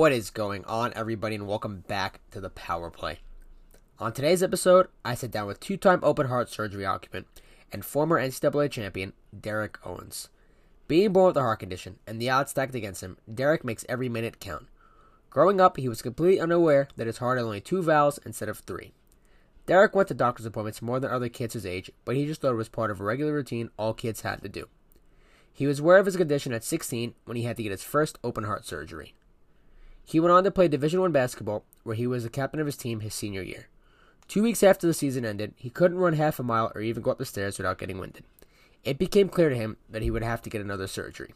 What is going on, everybody, and welcome back to the Power Play. On today's episode, I sit down with two time open heart surgery occupant and former NCAA champion Derek Owens. Being born with a heart condition and the odds stacked against him, Derek makes every minute count. Growing up, he was completely unaware that his heart had only two valves instead of three. Derek went to doctor's appointments more than other kids his age, but he just thought it was part of a regular routine all kids had to do. He was aware of his condition at 16 when he had to get his first open heart surgery. He went on to play Division 1 basketball, where he was the captain of his team his senior year. Two weeks after the season ended, he couldn't run half a mile or even go up the stairs without getting winded. It became clear to him that he would have to get another surgery.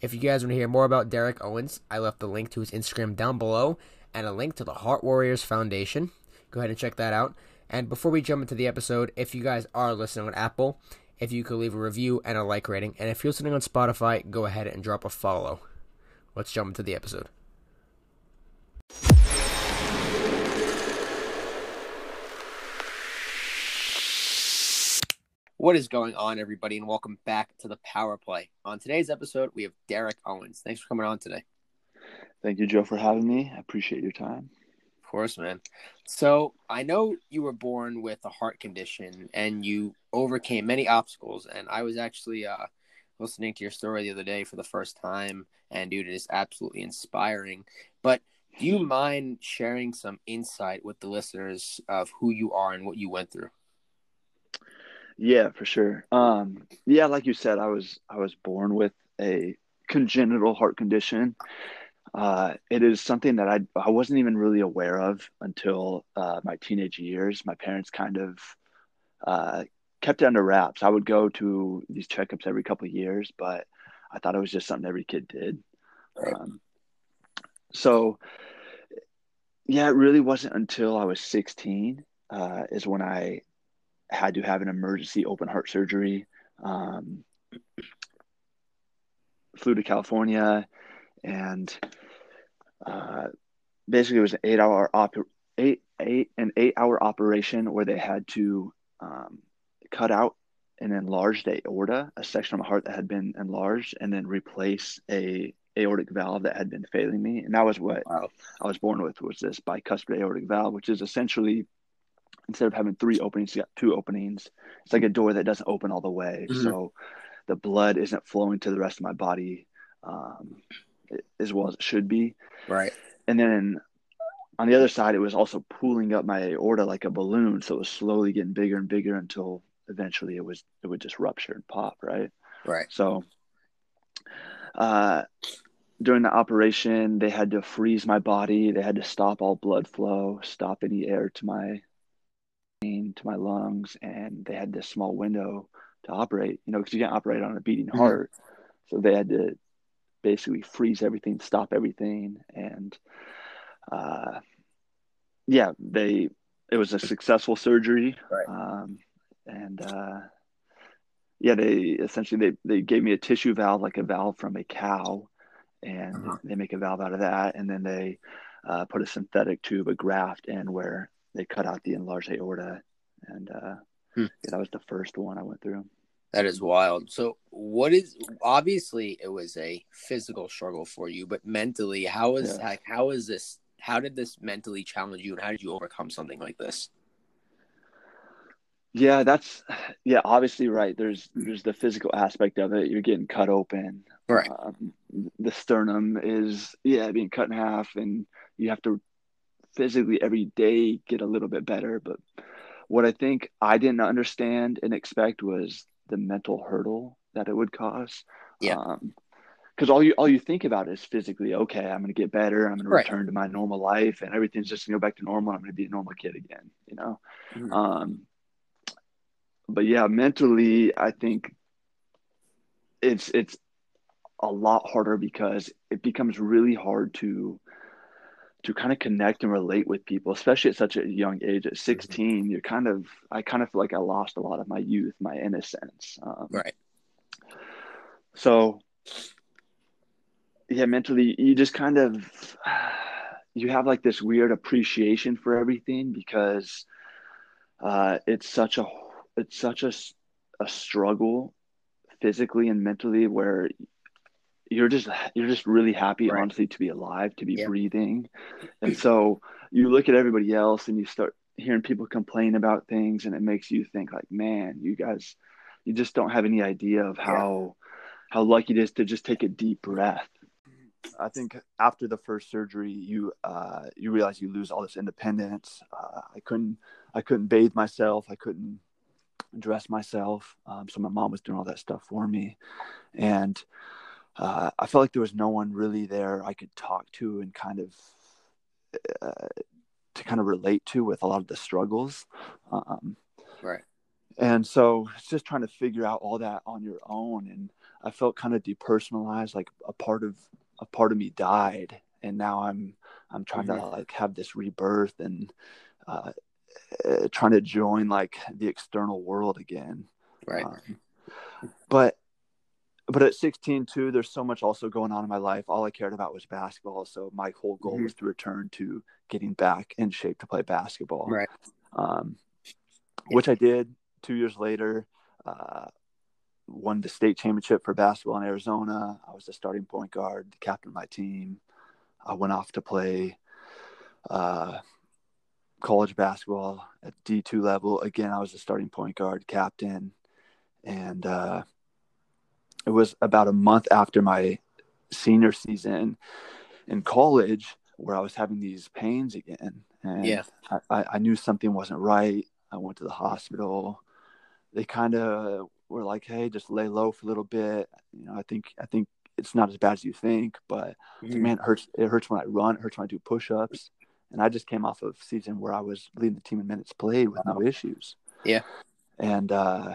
If you guys want to hear more about Derek Owens, I left the link to his Instagram down below and a link to the Heart Warriors Foundation. Go ahead and check that out. And before we jump into the episode, if you guys are listening on Apple, if you could leave a review and a like rating, and if you're listening on Spotify, go ahead and drop a follow. Let's jump into the episode. What is going on, everybody, and welcome back to the Power Play. On today's episode, we have Derek Owens. Thanks for coming on today. Thank you, Joe, for having me. I appreciate your time. Of course, man. So I know you were born with a heart condition and you overcame many obstacles. And I was actually uh, listening to your story the other day for the first time, and dude, it is absolutely inspiring. But do you mind sharing some insight with the listeners of who you are and what you went through? Yeah, for sure. Um, yeah, like you said, I was I was born with a congenital heart condition. Uh, it is something that I I wasn't even really aware of until uh, my teenage years. My parents kind of uh, kept it under wraps. I would go to these checkups every couple of years, but I thought it was just something every kid did. Um, so, yeah, it really wasn't until I was 16 uh, is when I had to have an emergency open heart surgery. Um, flew to California, and uh, basically it was an eight hour op- eight eight an eight hour operation where they had to um, cut out an enlarged aorta, a section of my heart that had been enlarged, and then replace a aortic valve that had been failing me. And that was what wow. I was born with was this bicuspid aortic valve, which is essentially instead of having three openings, you got two openings. It's like a door that doesn't open all the way. Mm-hmm. So the blood isn't flowing to the rest of my body um, as well as it should be. Right. And then on the other side, it was also pooling up my aorta like a balloon. So it was slowly getting bigger and bigger until eventually it was, it would just rupture and pop. Right. Right. So, uh, during the operation, they had to freeze my body. They had to stop all blood flow, stop any air to my to my lungs, and they had this small window to operate. You know, because you can't operate on a beating mm-hmm. heart, so they had to basically freeze everything, stop everything, and uh, yeah, they it was a successful surgery, right. um, and uh, yeah, they essentially they they gave me a tissue valve like a valve from a cow, and uh-huh. they make a valve out of that, and then they uh, put a synthetic tube, a graft in where they cut out the enlarged aorta, and uh, hmm. yeah, that was the first one I went through. That is wild. So, what is obviously it was a physical struggle for you, but mentally, how is yeah. like how is this? How did this mentally challenge you, and how did you overcome something like this? Yeah, that's yeah. Obviously, right. There's there's the physical aspect of it. You're getting cut open. Right. Um, the sternum is yeah being cut in half, and you have to physically every day get a little bit better. But what I think I didn't understand and expect was the mental hurdle that it would cause. Yeah. because um, all you all you think about is physically okay i'm going to get better i'm going right. to return to my normal life and everything's just going to go back to normal i'm going to be a normal kid again you know mm-hmm. um but yeah mentally i think it's it's a lot harder because it becomes really hard to to kind of connect and relate with people, especially at such a young age. At mm-hmm. 16, mm-hmm. you're kind of, I kind of feel like I lost a lot of my youth, my innocence. Um, right. So, yeah, mentally, you just kind of, you have like this weird appreciation for everything because uh, it's such a, it's such a, a struggle physically and mentally where you're just you're just really happy Right. honestly to be alive to be Yeah. breathing. And so you look at everybody else and you start hearing people complain about things and it makes you think like man you guys you just don't have any idea of how how lucky it is to just take a deep breath. I think after the first surgery you uh you realize you lose all this independence. Uh, i couldn't i couldn't bathe myself. I couldn't dress myself um, so my mom was doing all that stuff for me and uh, I felt like there was no one really there I could talk to and kind of uh, to kind of relate to with a lot of the struggles. Um, Right. and so it's just trying to figure out all that on your own. And I felt kind of depersonalized, like a part of a part of me died, and now I'm I'm trying to Mhm. like have this rebirth and uh, uh, trying to join like the external world again. Right. Um, but but at 16 too, there's so much also going on in my life. All I cared about was basketball. So my whole goal Mhm. was to return to getting back in shape to play basketball. Right. Um, which I did two years later. Uh, won the state championship for basketball in Arizona. I was the starting point guard, the captain of my team. I went off to play uh, college basketball at D2 level. Again, I was a starting point guard, captain. And uh, it was about a month after my senior season in college where I was having these pains again. And Yeah. I, I, knew something wasn't right. I went to the hospital. They kind of were like, "Hey, just lay low for a little bit." You know, I think I think it's not as bad as you think, but it's like, man, it hurts. It hurts when I run. It hurts when I do push-ups. And I just came off of season where I was leading the team in minutes played with no issues. Yeah. And uh,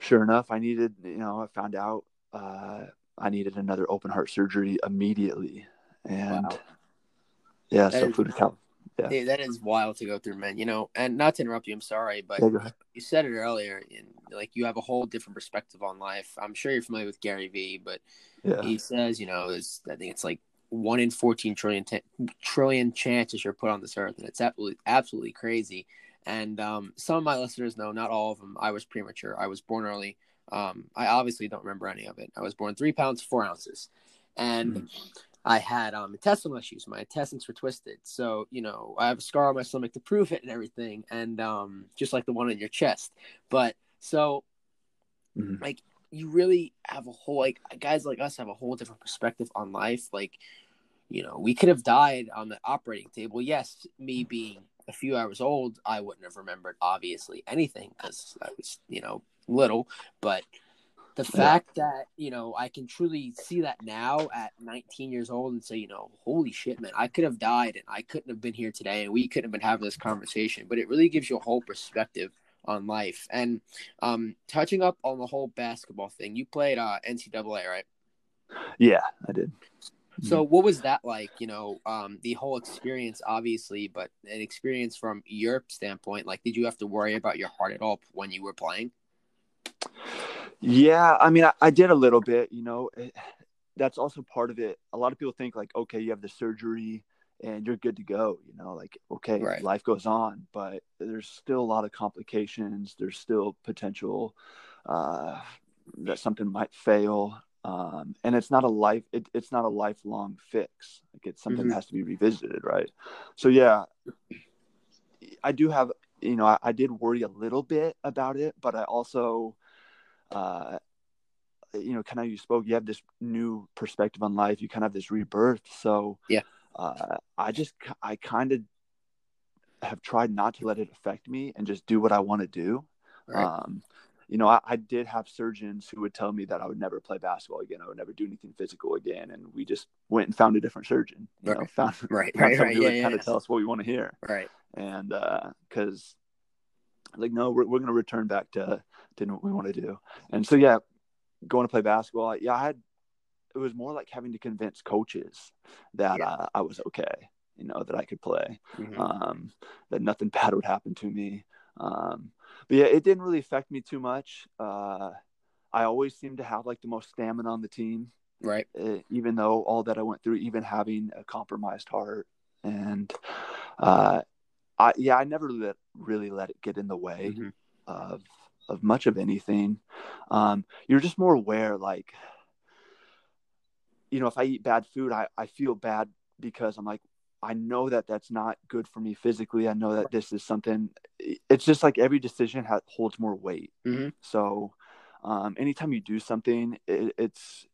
sure enough, I needed. You know, I found out uh, I needed another open heart surgery immediately. And Wow. yeah, That so is- flew to Cal. Yeah. That is wild to go through, man. You know, and not to interrupt you, I'm sorry, but Yeah, you said it earlier, and like you have a whole different perspective on life. I'm sure you're familiar with Gary Vee, but Yeah. he says, you know, it's, I think it's like one in 14 trillion t- trillion chances you're put on this earth, and it's absolutely absolutely crazy. And um, some of my listeners know, not all of them. I was premature. I was born early. Um, I obviously don't remember any of it. I was born three pounds four ounces, and I had um, intestinal issues. My intestines were twisted, so you know I have a scar on my stomach to prove it and everything, and um, just like the one on your chest. But so Mhm. You really have a whole like guys like us have a whole different perspective on life. Like, you know, we could have died on the operating table. Yes, me being a few hours old, I wouldn't have remembered obviously anything because I was, you know, little. But the Yeah. fact that you know I can truly see that now at 19 years old and say, you know, holy shit, man, I could have died and I couldn't have been here today, and we couldn't have been having this conversation. But it really gives you a whole perspective on life. And um, touching up on the whole basketball thing, you played uh, NCAA, right? Yeah, I did. So what was that like? You know, um, the whole experience, obviously, but an experience from your standpoint. Like, did you have to worry about your heart at all when you were playing? Yeah, I mean, I, I did a little bit. You know, it, that's also part of it. A lot of people think like, okay, you have the surgery and you're good to go. You know, like okay, Right. life goes on, but there's still a lot of complications. There's still potential uh, that something might fail, um, and it's not a life. It, it's not a lifelong fix. Like it's something Mhm. that has to be revisited, right? So yeah, I do have. You know, I, I did worry a little bit about it, but I also uh, you know, kind of you spoke, you have this new perspective on life. You kind of have this rebirth. So Yeah. Uh, I just, I kind of have tried not to let it affect me and just do what I want to do. Right. Um, you know, I, I did have surgeons who would tell me that I would never play basketball again. I would never do anything physical again. And we just went and found a different surgeon, you know, Right. found, right. found Right. Right. who Yeah. would Yeah. kind of tell us what we want to hear Right. and because like no we're, we're going to return back to to what we want to do and so yeah going to play basketball yeah i had it was more like having to convince coaches that Yeah. uh, i was okay you know that i could play Mhm. um, that nothing bad would happen to me um, but yeah it didn't really affect me too much uh, i always seemed to have like the most stamina on the team Right. uh, even though all that I went through, even having a compromised heart, and uh, I yeah, I never let, really let it get in the way Mhm. of of much of anything. Um, you're just more aware, like you know, if I eat bad food, I, I feel bad because I'm like, I know that that's not good for me physically. I know that this is something. It's just like every decision has, holds more weight. Mm-hmm. So, um, anytime you do something, it, it's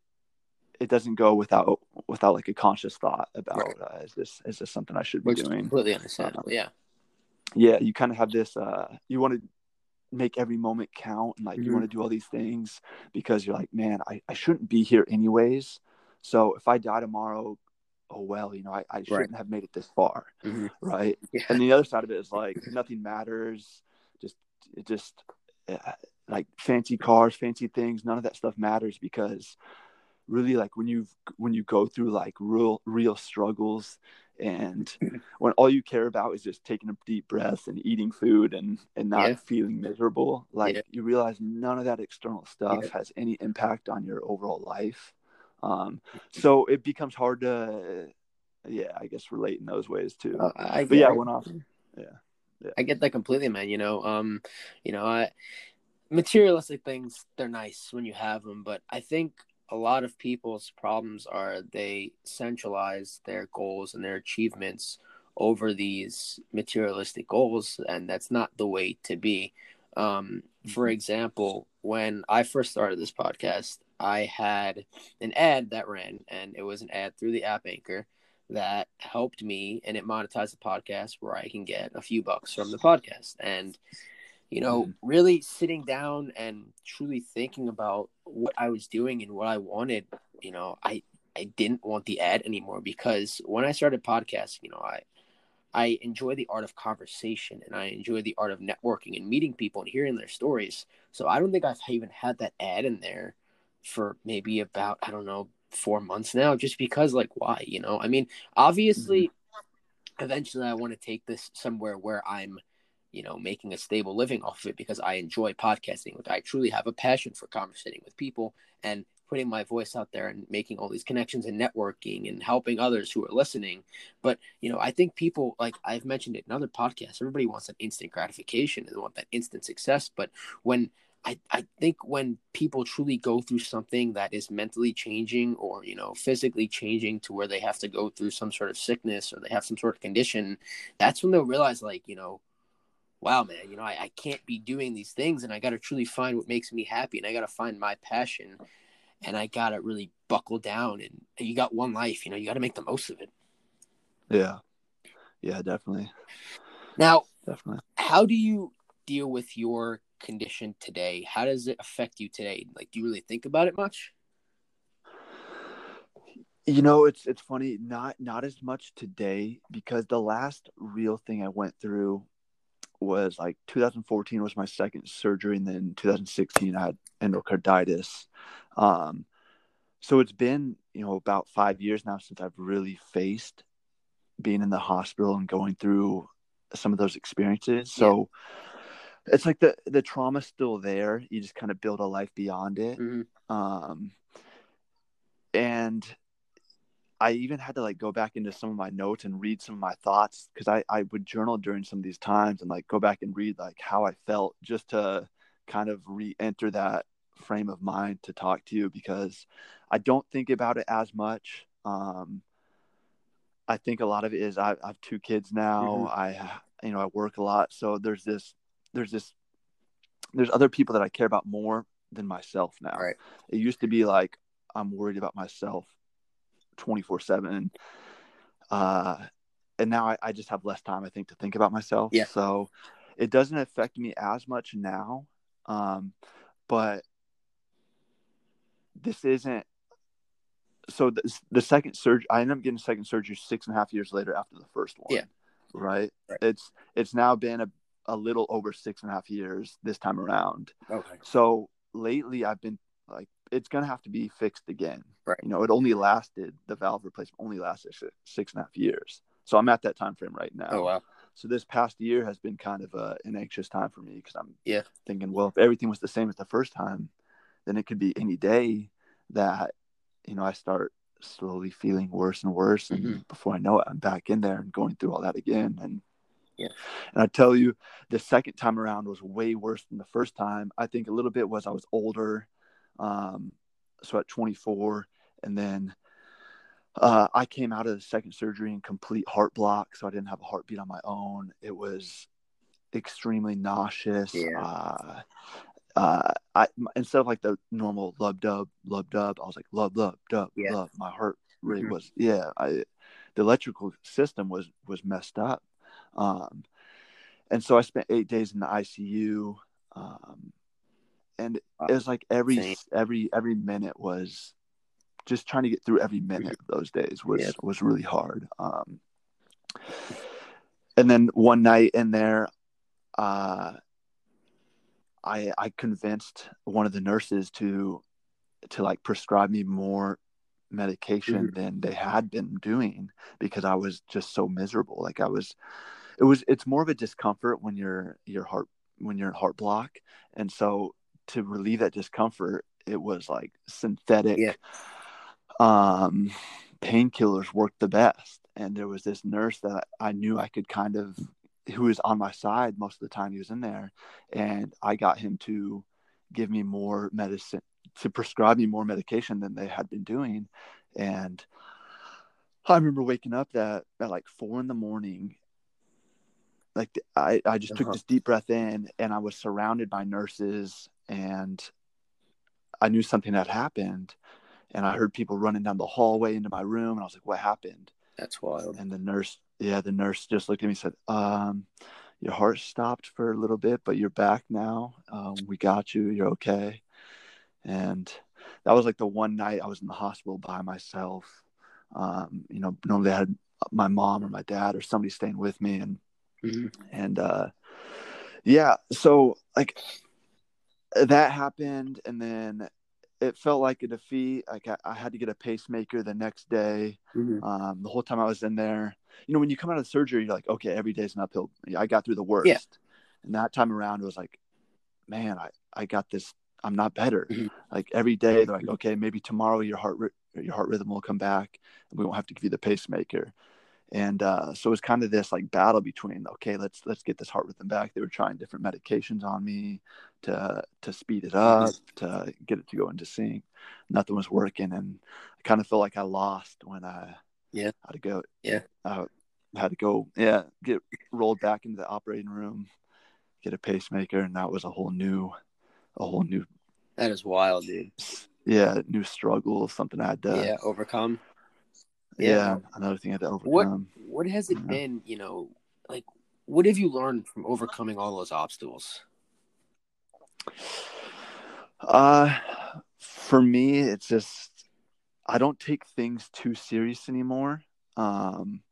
it doesn't go without without like a conscious thought about Right. uh, is this is this something I should be Which doing? completely understandable. Yeah. Yeah, you kind of have this. Uh, you want to make every moment count, and like you Mhm. want to do all these things because you're like, man, I, I shouldn't be here anyways. So if I die tomorrow, oh well, you know, I, I shouldn't have made it this far, Mm-hmm. right? Yeah. and the other side of it is like nothing matters just it just uh, like fancy cars fancy things none of that stuff matters because really like when you when you go through like real real struggles and when all you care about is just taking a deep breath and eating food and and not Yeah. feeling miserable like Yeah. you realize none of that external stuff Yeah. has any impact on your overall life um so it becomes hard to yeah i guess relate in those ways too Uh, I, but yeah, I- went off. Yeah. Yeah. I get that completely, man. You know, um, you know, I materialistic things they're nice when you have them, but I think a lot of people's problems are they centralize their goals and their achievements over these materialistic goals, and that's not the way to be. Um, for Mhm. example, when I first started this podcast, I had an ad that ran, and it was an ad through the app Anchor that helped me and it monetized the podcast where I can get a few bucks from the podcast. And, you know, Mhm. really sitting down and truly thinking about what I was doing and what I wanted, you know, I, I didn't want the ad anymore because when I started podcasting, you know, I, I enjoy the art of conversation and I enjoy the art of networking and meeting people and hearing their stories. So I don't think I've even had that ad in there for maybe about, I don't know, four months now, just because, like, why? You know, I mean, obviously, mm-hmm. eventually I want to take this somewhere where I'm, you know, making a stable living off of it because I enjoy podcasting. Like, I truly have a passion for conversating with people and putting my voice out there and making all these connections and networking and helping others who are listening. But, you know, I think people, like I've mentioned it in other podcasts, everybody wants that instant gratification and they want that instant success. But when I, I think when people truly go through something that is mentally changing or you know physically changing to where they have to go through some sort of sickness or they have some sort of condition that's when they'll realize like you know wow man you know i, I can't be doing these things and i got to truly find what makes me happy and i got to find my passion and i got to really buckle down and you got one life you know you got to make the most of it Yeah. Yeah, definitely. now Definitely. how do you deal with your condition today how does it affect you today like do you really think about it much You know, it's it's funny, not not as much today because the last real thing I went through was like 2014 was my second surgery and then 2016 I had endocarditis. Um so it's been, you know, about 5 years now since I've really faced being in the hospital and going through some of those experiences. So it's like the the trauma's still there. You just kind of build a life beyond it. Mhm. Um, and I even had to like go back into some of my notes and read some of my thoughts because I, I would journal during some of these times and like go back and read like how I felt just to kind of re-enter that frame of mind to talk to you because I don't think about it as much. Um, I think a lot of it is I, I have two kids now. Mhm. I you know I work a lot, so there's this there's this there's other people that I care about more than myself now. Right. It used to be like I'm worried about myself 24 seven. Uh, and now I, I just have less time, I think, to think about myself. Yeah. So it doesn't affect me as much now. Um, but this isn't, so the, the second surgery, I ended up getting second surgery six and a half years later after the first one. Yeah. Right. Right. It's, it's now been a, a little over six and a half years this time around. okay So lately, I've been like, it's gonna have to be fixed again. Right. You know, it only lasted the valve replacement only lasted six, six and a half years. So I'm at that time frame right now. oh wow So this past year has been kind of a, an anxious time for me because I'm Yeah. thinking, well, if everything was the same as the first time, then it could be any day that you know I start slowly feeling worse and worse, and Mhm. before I know it, I'm back in there and going through all that again. And Yeah. and I tell you, the second time around was way worse than the first time. I think a little bit was I was older, um, so at 24, and then uh, I came out of the second surgery in complete heart block, so I didn't have a heartbeat on my own. It was extremely nauseous. Yeah. Uh, uh, I instead of like the normal lub dub lub dub, I was like lub lub dub Yeah. lub. My heart rate Mhm. was yeah. I the electrical system was was messed up, um, and so I spent eight days in the ICU, um, and it was like every Same. every every minute was just trying to get through every minute of those days was Yeah. was really hard. Um, and then one night in there, uh, I I convinced one of the nurses to to like prescribe me more medication Mhm. than they had been doing because I was just so miserable. Like I was, it was it's more of a discomfort when you're your heart when you're in heart block, and so to relieve that discomfort, it was like synthetic Yeah. um painkillers worked the best. And there was this nurse that i knew i could kind of who was on my side most of the time he was in there. And i got him to give me more medicine to prescribe me more medication than they had been doing. And i remember waking up that at like four in the morning like i, I just took Uh-huh. this deep breath in and i was surrounded by nurses and i knew something had happened. And i heard people running down the hallway into my room and i was like what happened? That's wild. and the nurse yeah the nurse just looked at me and said um your heart stopped for a little bit but you're back now. Um, we got you. You're okay. And that was like the one night i was in the hospital by myself. Um, you know normally i had my mom or my dad or somebody staying with me and Mhm. and uh yeah so like that happened and then it felt like a defeat like i, I had to get a pacemaker the next day Mhm. um, the whole time I was in there. You know, when you come out of surgery, you're like, okay, every day's an uphill. I got through the worst. Yeah. And that time around, it was like, man, I, I got this. I'm not better. Mhm. Like every day, they're like, okay, maybe tomorrow your heart ri- your heart rhythm will come back, and we won't have to give you the pacemaker. And uh, so it's kind of this like battle between, okay, let's let's get this heart rhythm back. They were trying different medications on me to to speed it up, to get it to go into sync. Nothing was working, and I kind of felt like I lost when I Yeah. had to go Yeah. uh, had to go yeah get rolled back into the operating room, get a pacemaker, and that was a whole new a whole new That is wild, dude. yeah new struggle something I had to yeah, overcome. Yeah, Yeah. another thing I had to What overcome. what has it Yeah. been, you know, like what have you learned from overcoming all those obstacles? Uh, for me, it's just I don't take things too serious anymore. Um,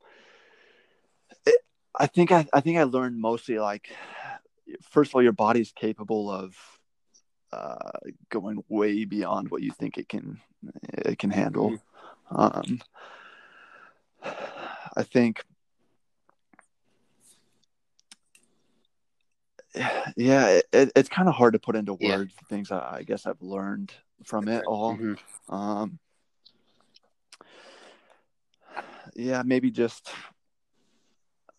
it, I think I, I think I learned mostly like, first of all, your body's capable of uh, going way beyond what you think it can it can handle. Um, I think. Yeah, it, it, it's kind of hard to put into Yeah. words the things I, I guess I've learned from it all. Mhm. Um, yeah, maybe just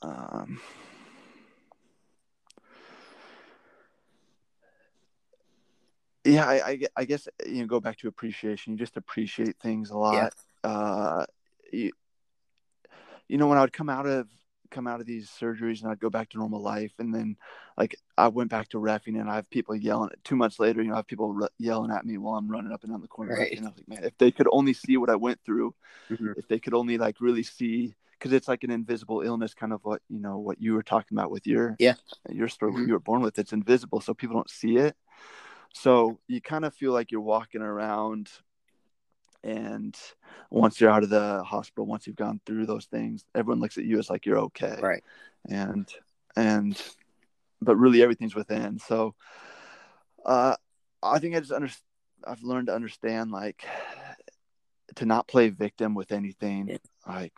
um, yeah, I, I, I guess you know, go back to appreciation. You just appreciate things a lot. Uh, you, you know, when I would come out of come out of these surgeries and I'd go back to normal life, and then like I went back to refing, and I have people yelling. Two months later, you know, I have people re- yelling at me while I'm running up and down the corner. Right. And I was like, man, if they could only see what I went through, Mhm. if they could only like really see, because it's like an invisible illness, kind of what you know what you were talking about with your Yeah. your story, Mhm. you were born with. It's invisible, so people don't see it. So you kind of feel like you're walking around and once you're out of the hospital once you've gone through those things everyone looks at you as like you're okay Right. and and but really everything's within so uh i think i just under i've learned to understand like to not play victim with anything Yeah. like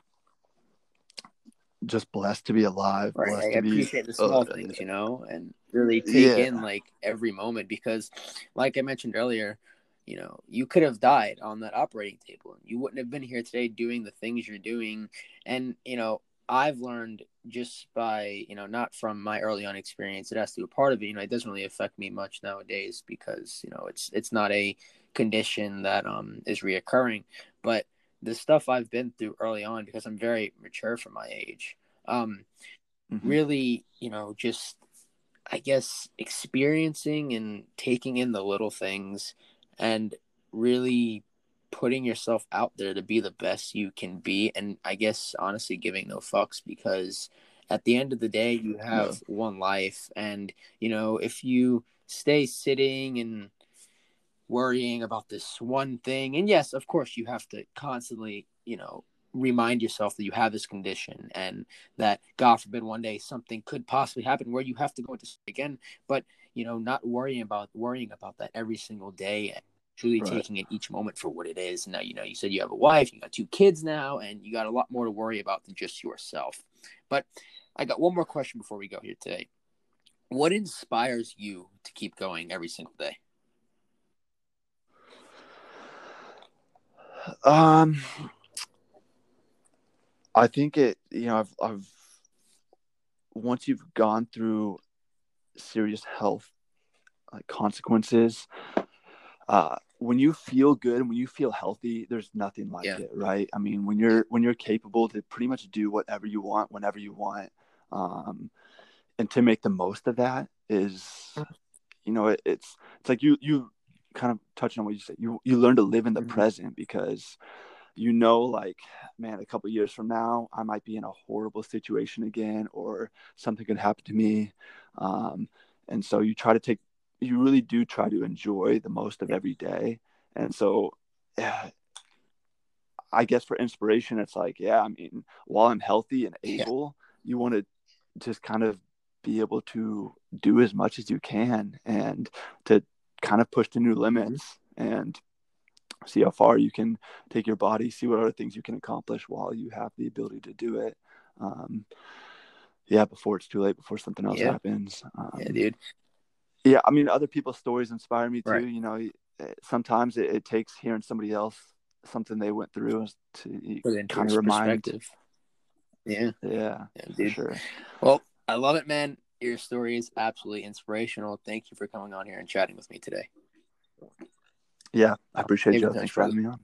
just blessed to be alive Right. blessed I to be appreciate the small uh, things, you know, and really take Yeah. in like every moment because like I mentioned earlier, you know, you could have died on that operating table and you wouldn't have been here today doing the things you're doing. And, you know, I've learned just by, you know, not from my early on experience, it has to be a part of it. You know, it doesn't really affect me much nowadays because, you know, it's it's not a condition that um is reoccurring. But the stuff I've been through early on because I'm very mature for my age. Um, mm-hmm. really, you know, just I guess experiencing and taking in the little things and really putting yourself out there to be the best you can be. And I guess honestly giving no fucks because at the end of the day you have yeah. one life. And you know if you stay sitting and worrying about this one thing and yes of course you have to constantly you know remind yourself that you have this condition and that god forbid one day something could possibly happen where you have to go into again. But you know not worrying about worrying about that every single day and truly right. taking it each moment for what it is. Now you know you said you have a wife you got two kids now and you got a lot more to worry about than just yourself. But i got one more question before we go here today. What inspires you to keep going every single day? Um I think it, you know, I've, I've, once you've gone through serious health like consequences, uh, when you feel good, when you feel healthy, there's nothing like yeah. it, right? I mean, when you're when you're capable to pretty much do whatever you want, whenever you want, um, and to make the most of that is, you know, it, it's it's like you you kind of touching on what you said. You you learn to live in the mm-hmm. present because you know like man a couple years from now i might be in a horrible situation again or something could happen to me. Um, and so you try to take you really do try to enjoy the most of every day. And so yeah, i guess for inspiration it's like yeah i mean while i'm healthy and able yeah. you want to just kind of be able to do as much as you can and to kind of push to new limits and see how far you can take your body, see what other things you can accomplish while you have the ability to do it. Um, yeah, before it's too late, before something else yeah. happens. Um, yeah, dude. Yeah, I mean, other people's stories inspire me too. Right. You know, eh, sometimes it, it, takes hearing somebody else something they went through to kind of remind. Yeah, yeah, yeah dude. sure. Well, I love it, man. Your story is absolutely inspirational. Thank you for coming on here and chatting with me today. Yeah, I appreciate you. Thanks for having me on.